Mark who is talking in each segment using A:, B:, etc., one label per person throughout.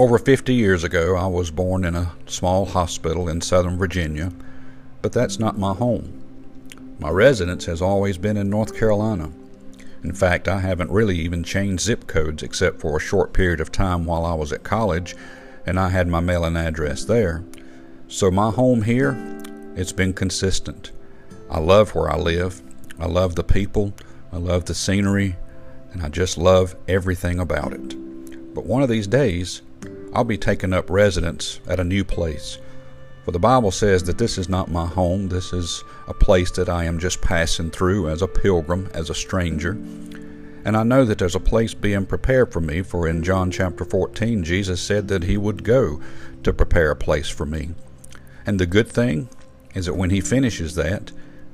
A: Over 50 years ago, I was born in a small hospital in Southern Virginia, but that's not my home. My residence has always been in North Carolina. In fact, I haven't really even changed zip codes except for a short period of time while I was at college and I had my mailing address there. So my home here, it's been consistent. I love where I live. I love the people. I love the scenery. And I just love everything about it. But one of these days, I'll be taking up residence at a new place. For the Bible says that this is not my home, this is a place that I am just passing through as a pilgrim, as a stranger. And I know that there's a place being prepared for me, for in John chapter 14, Jesus said that he would go to prepare a place for me. And the good thing is that when he finishes that,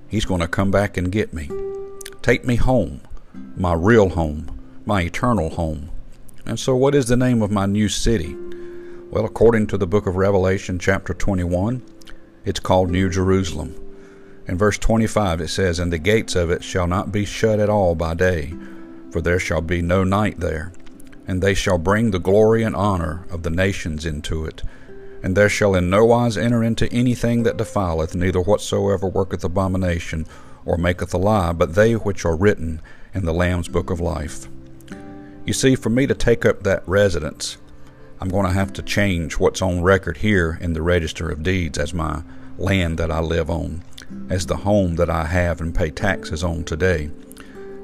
A: he's going to come back and get me. Take me home, my real home, my eternal home. And so, what is the name of my new city? Well, according to the book of Revelation, chapter 21, it's called New Jerusalem. In verse 25, it says, And the gates of it shall not be shut at all by day, for there shall be no night there. And they shall bring the glory and honor of the nations into it. And there shall in no wise enter into anything that defileth, neither whatsoever worketh abomination, or maketh a lie, but they which are written in the Lamb's book of life. You see, for me to take up that residence, I'm going to have to change what's on record here in the Register of Deeds as my land that I live on, as the home that I have and pay taxes on today.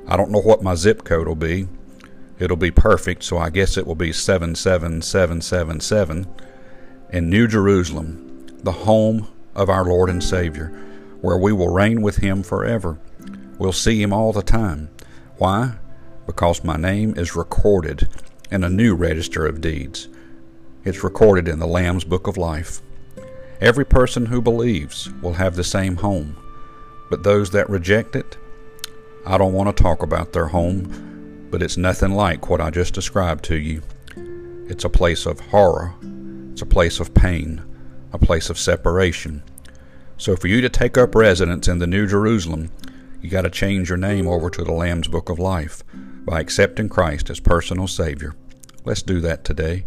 A: I don't know what my zip code will be. It'll be perfect, so I guess it will be 77777 in New Jerusalem, the home of our Lord and Savior, where we will reign with Him forever. We'll see Him all the time. Why? Because my name is recorded in a new register of deeds. It's recorded in the Lamb's Book of Life. Every person who believes will have the same home, but those that reject it, I don't want to talk about their home, but it's nothing like what I just described to you. It's a place of horror, it's a place of pain, a place of separation. So for you to take up residence in the New Jerusalem, you got to change your name over to the Lamb's Book of Life by accepting Christ as personal Savior. Let's do that today.